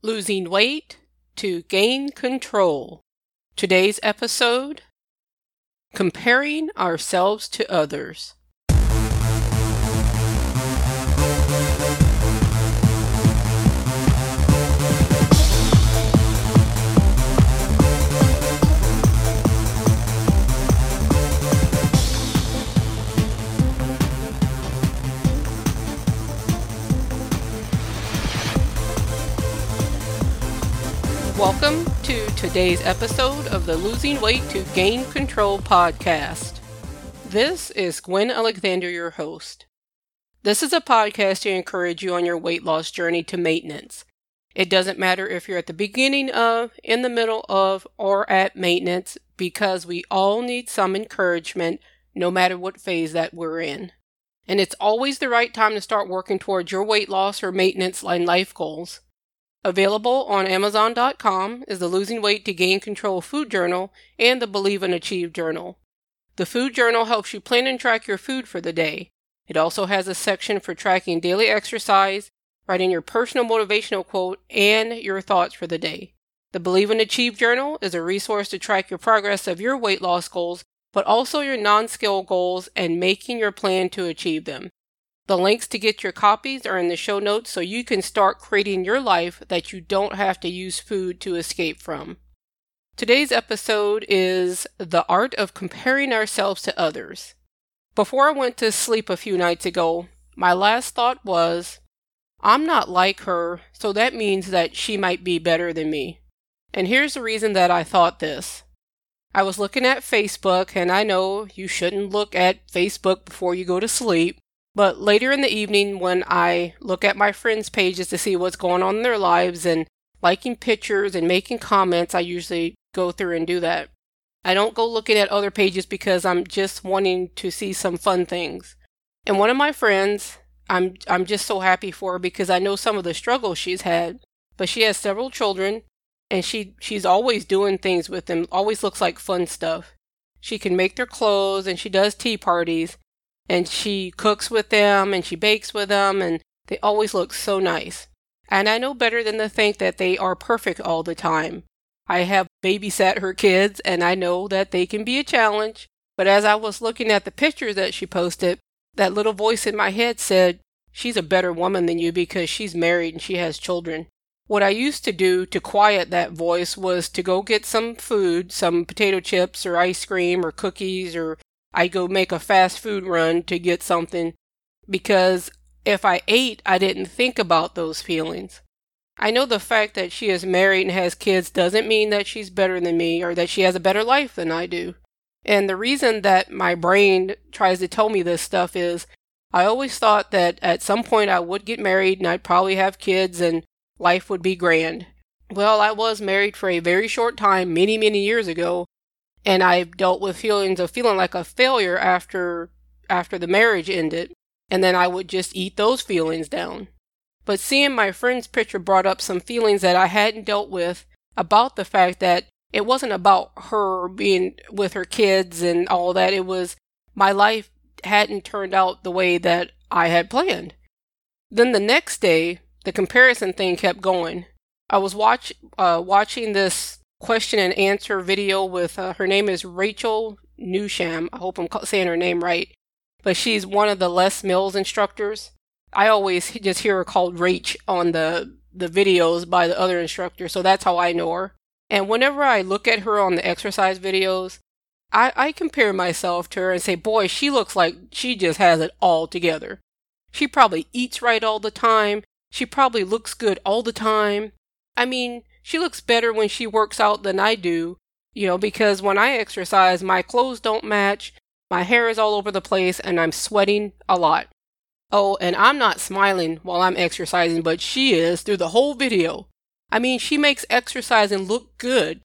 Losing weight to gain control. Today's episode Comparing ourselves to others. Welcome to today's episode of the Losing Weight to Gain Control podcast. This is Gwen Alexander, your host. This is a podcast to encourage you on your weight loss journey to maintenance. It doesn't matter if you're at the beginning of, in the middle of, or at maintenance because we all need some encouragement no matter what phase that we're in. And it's always the right time to start working towards your weight loss or maintenance line life goals. Available on Amazon.com is the Losing Weight to Gain Control Food Journal and the Believe and Achieve Journal. The Food Journal helps you plan and track your food for the day. It also has a section for tracking daily exercise, writing your personal motivational quote, and your thoughts for the day. The Believe and Achieve Journal is a resource to track your progress of your weight loss goals, but also your non scale goals and making your plan to achieve them. The links to get your copies are in the show notes so you can start creating your life that you don't have to use food to escape from. Today's episode is The Art of Comparing Ourselves to Others. Before I went to sleep a few nights ago, my last thought was, I'm not like her, so that means that she might be better than me. And here's the reason that I thought this. I was looking at Facebook, and I know you shouldn't look at Facebook before you go to sleep, but later in the evening, when I look at my friends' pages to see what's going on in their lives and liking pictures and making comments, I usually go through and do that. I don't go looking at other pages because I'm just wanting to see some fun things. And one of my friends, I'm I'm just so happy for her because I know some of the struggles she's had. But she has several children and she she's always doing things with them, always looks like fun stuff. She can make their clothes and she does tea parties and she cooks with them and she bakes with them and they always look so nice. And I know better than to think that they are perfect all the time. I have babysat her kids and I know that they can be a challenge. But as I was looking at the pictures that she posted, that little voice in my head said, She's a better woman than you because she's married and she has children. What I used to do to quiet that voice was to go get some food, some potato chips or ice cream or cookies or I go make a fast food run to get something because if I ate, I didn't think about those feelings. I know the fact that she is married and has kids doesn't mean that she's better than me or that she has a better life than I do. And the reason that my brain tries to tell me this stuff is I always thought that at some point I would get married and I'd probably have kids and life would be grand. Well, I was married for a very short time many, many years ago, and I've dealt with feelings of feeling like a failure after after the marriage ended, and then I would just eat those feelings down. But seeing my friend's picture brought up some feelings that I hadn't dealt with about the fact that it wasn't about her being with her kids and all that. It was my life hadn't turned out the way that I had planned. Then the next day, the comparison thing kept going. I was watch uh, watching this question and answer video with uh, her name is Rachel Newsham. I hope I'm saying her name right. But she's one of the Les Mills instructors. I always just hear her called Rach on the the videos by the other instructor, so that's how I know her. And whenever I look at her on the exercise videos, I, I compare myself to her and say, boy, she looks like she just has it all together. She probably eats right all the time. She probably looks good all the time. I mean, she looks better when she works out than I do, you know, because when I exercise, my clothes don't match, my hair is all over the place, and I'm sweating a lot. Oh, and I'm not smiling while I'm exercising, but she is through the whole video. I mean, she makes exercising look good.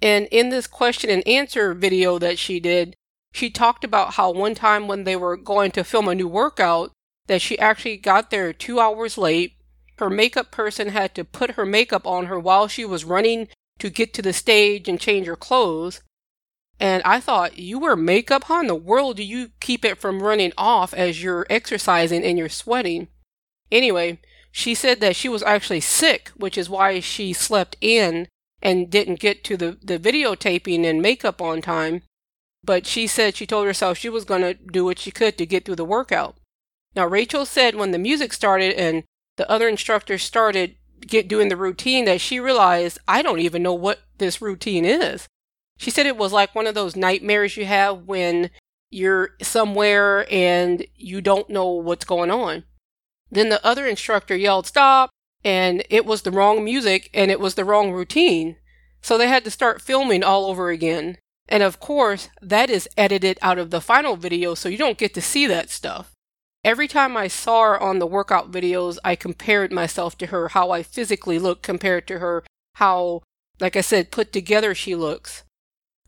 And in this question and answer video that she did, she talked about how one time when they were going to film a new workout, that she actually got there two hours late her makeup person had to put her makeup on her while she was running to get to the stage and change her clothes. And I thought, you wear makeup? How in the world do you keep it from running off as you're exercising and you're sweating? Anyway, she said that she was actually sick, which is why she slept in and didn't get to the, the videotaping and makeup on time. But she said she told herself she was going to do what she could to get through the workout. Now, Rachel said when the music started and the other instructor started get doing the routine that she realized I don't even know what this routine is. She said it was like one of those nightmares you have when you're somewhere and you don't know what's going on. Then the other instructor yelled, Stop! And it was the wrong music and it was the wrong routine. So they had to start filming all over again. And of course, that is edited out of the final video, so you don't get to see that stuff. Every time I saw her on the workout videos, I compared myself to her, how I physically look compared to her, how, like I said, put together she looks.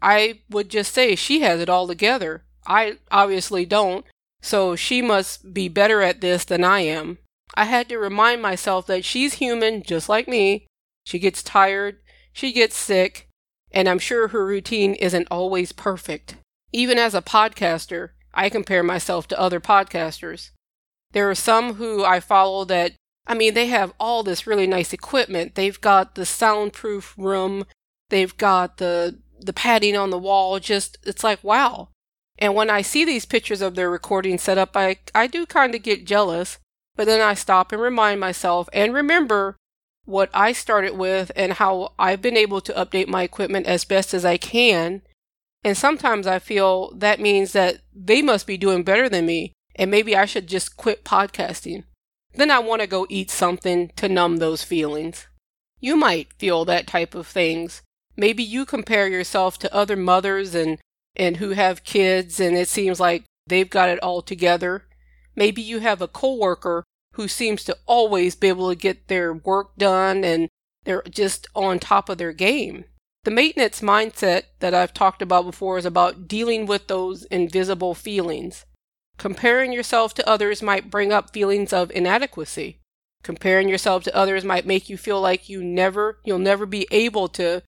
I would just say she has it all together. I obviously don't, so she must be better at this than I am. I had to remind myself that she's human just like me. She gets tired, she gets sick, and I'm sure her routine isn't always perfect. Even as a podcaster, I compare myself to other podcasters. There are some who I follow that, I mean, they have all this really nice equipment. They've got the soundproof room, they've got the the padding on the wall, just it's like wow. And when I see these pictures of their recording setup, I I do kind of get jealous, but then I stop and remind myself and remember what I started with and how I've been able to update my equipment as best as I can and sometimes I feel that means that they must be doing better than me, and maybe I should just quit podcasting. Then I want to go eat something to numb those feelings. You might feel that type of things. Maybe you compare yourself to other mothers and, and who have kids and it seems like they've got it all together. Maybe you have a coworker who seems to always be able to get their work done and they're just on top of their game. The maintenance mindset that I've talked about before is about dealing with those invisible feelings. Comparing yourself to others might bring up feelings of inadequacy. Comparing yourself to others might make you feel like you never you'll never be able to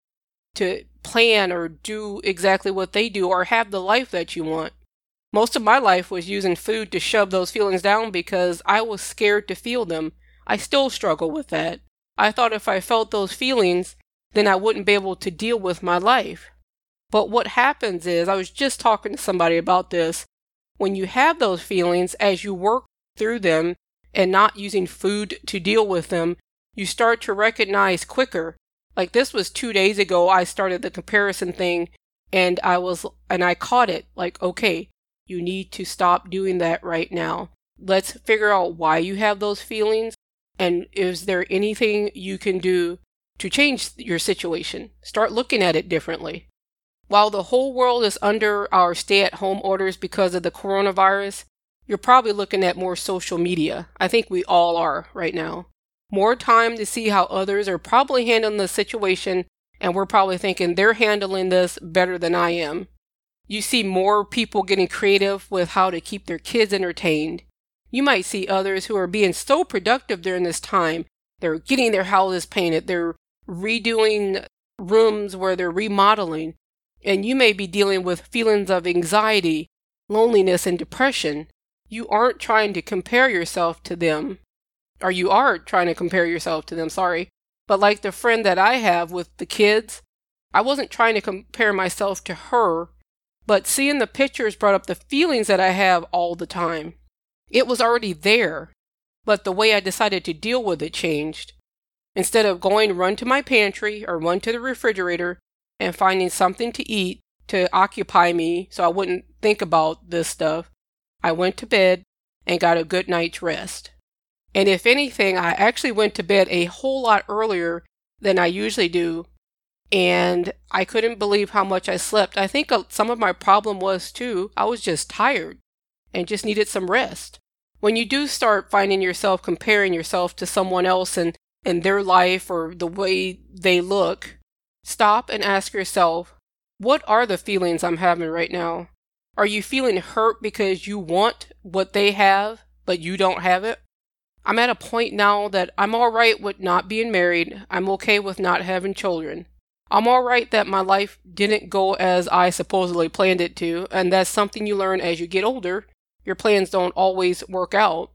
to plan or do exactly what they do or have the life that you want. Most of my life was using food to shove those feelings down because I was scared to feel them. I still struggle with that. I thought if I felt those feelings, then I wouldn't be able to deal with my life. But what happens is, I was just talking to somebody about this. When you have those feelings, as you work through them and not using food to deal with them, you start to recognize quicker. Like this was two days ago, I started the comparison thing and I was, and I caught it like, okay, you need to stop doing that right now. Let's figure out why you have those feelings and is there anything you can do to change your situation. Start looking at it differently. While the whole world is under our stay at home orders because of the coronavirus, you're probably looking at more social media. I think we all are right now. More time to see how others are probably handling the situation, and we're probably thinking they're handling this better than I am. You see more people getting creative with how to keep their kids entertained. You might see others who are being so productive during this time. They're getting their houses painted, they're redoing rooms where they're remodeling, and you may be dealing with feelings of anxiety, loneliness, and depression, you aren't trying to compare yourself to them. Or you are trying to compare yourself to them, sorry. But like the friend that I have with the kids, I wasn't trying to compare myself to her, but seeing the pictures brought up the feelings that I have all the time. It was already there, but the way I decided to deal with it changed. Instead of going run to my pantry or run to the refrigerator and finding something to eat to occupy me so I wouldn't think about this stuff, I went to bed and got a good night's rest. And if anything, I actually went to bed a whole lot earlier than I usually do. And I couldn't believe how much I slept. I think uh, some of my problem was too, I was just tired and just needed some rest. When you do start finding yourself comparing yourself to someone else and in their life or the way they look, stop and ask yourself, what are the feelings I'm having right now? Are you feeling hurt because you want what they have, but you don't have it? I'm at a point now that I'm alright with not being married. I'm okay with not having children. I'm alright that my life didn't go as I supposedly planned it to, and that's something you learn as you get older. Your plans don't always work out.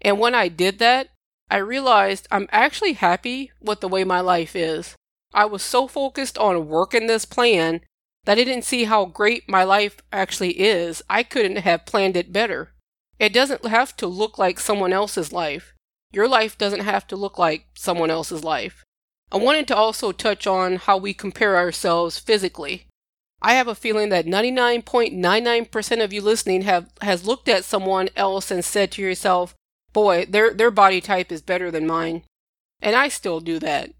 And when I did that, I realized I'm actually happy with the way my life is. I was so focused on working this plan that I didn't see how great my life actually is. I couldn't have planned it better. It doesn't have to look like someone else's life. Your life doesn't have to look like someone else's life. I wanted to also touch on how we compare ourselves physically. I have a feeling that 99.99% of you listening have has looked at someone else and said to yourself, "Boy, their their body type is better than mine." And I still do that.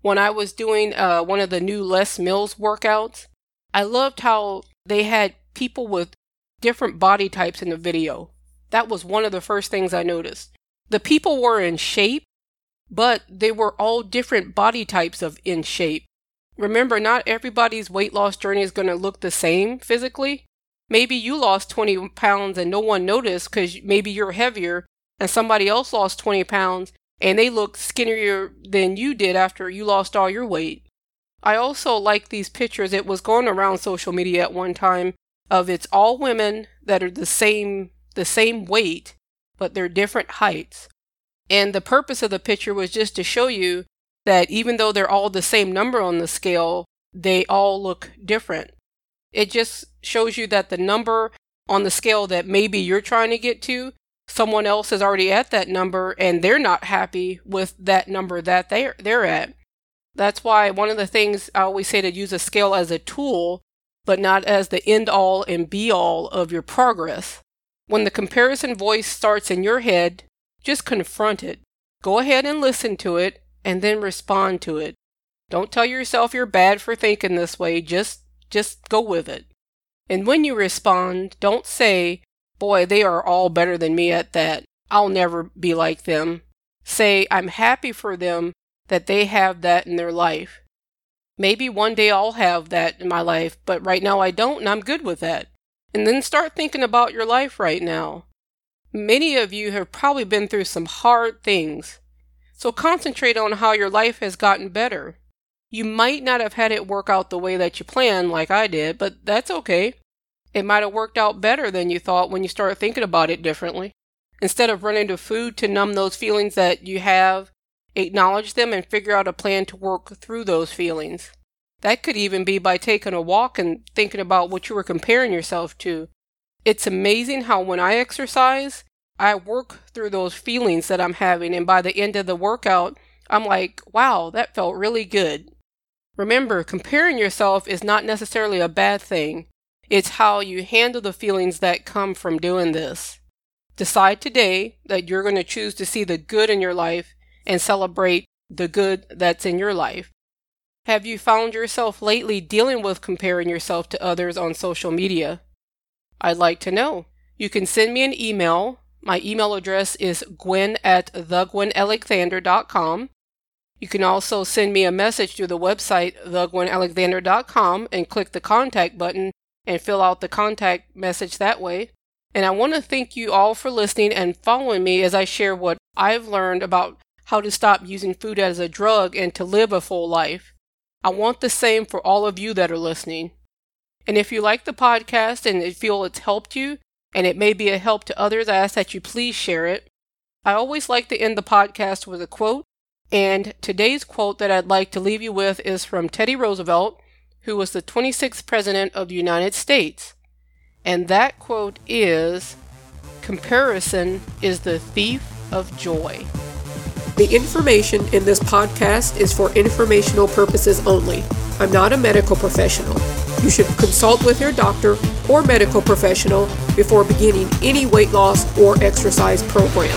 When I was doing uh, one of the new Les Mills workouts, I loved how they had people with different body types in the video. That was one of the first things I noticed. The people were in shape, but they were all different body types of in shape. Remember, not everybody's weight loss journey is going to look the same physically. Maybe you lost 20 pounds and no one noticed because maybe you're heavier, and somebody else lost 20 pounds and they look skinnier than you did after you lost all your weight. I also like these pictures. It was going around social media at one time of it's all women that are the same the same weight, but they're different heights. And the purpose of the picture was just to show you that even though they're all the same number on the scale, they all look different. It just shows you that the number on the scale that maybe you're trying to get to, someone else is already at that number and they're not happy with that number that they're they're at. That's why one of the things I always say to use a scale as a tool, but not as the end all and be all of your progress. When the comparison voice starts in your head, just confront it. Go ahead and listen to it and then respond to it. Don't tell yourself you're bad for thinking this way, just just go with it. And when you respond, don't say, "Boy, they are all better than me at that. I'll never be like them." Say, "I'm happy for them that they have that in their life. Maybe one day I'll have that in my life, but right now I don't, and I'm good with that. And then start thinking about your life right now. Many of you have probably been through some hard things. So concentrate on how your life has gotten better. You might not have had it work out the way that you planned, like I did, but that's okay. It might have worked out better than you thought when you start thinking about it differently. Instead of running to food to numb those feelings that you have, acknowledge them, and figure out a plan to work through those feelings. That could even be by taking a walk and thinking about what you were comparing yourself to. It's amazing how when I exercise, I work through those feelings that I'm having, and by the end of the workout, I'm like, wow, that felt really good. Remember, comparing yourself is not necessarily a bad thing. It's how you handle the feelings that come from doing this. Decide today that you're going to choose to see the good in your life and celebrate the good that's in your life. Have you found yourself lately dealing with comparing yourself to others on social media? I'd like to know. You can send me an email. My email address is gwen at thegwenalexander.com. You can also send me a message through the website thegwenalexander.com and click the contact button and fill out the contact message that way. And I want to thank you all for listening and following me as I share what I've learned about how to stop using food as a drug and to live a full life. I want the same for all of you that are listening. And if you like the podcast and feel it's helped you, and it may be a help to others, I ask that you please share it. I always like to end the podcast with a quote, and today's quote that I'd like to leave you with is from Teddy Roosevelt, who was the 26th President of the United States. And that quote is Comparison is the thief of joy. The information in this podcast is for informational purposes only. I'm not a medical professional. You should consult with your doctor or medical professional before beginning any weight loss or exercise program.